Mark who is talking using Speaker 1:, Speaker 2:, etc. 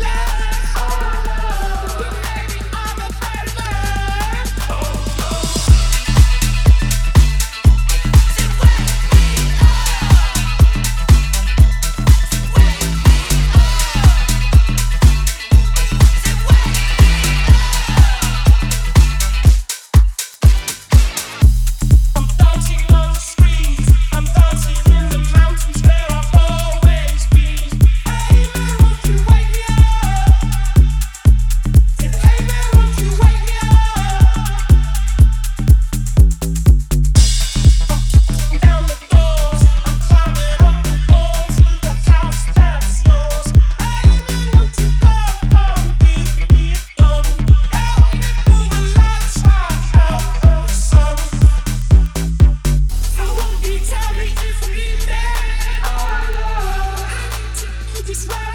Speaker 1: slide. right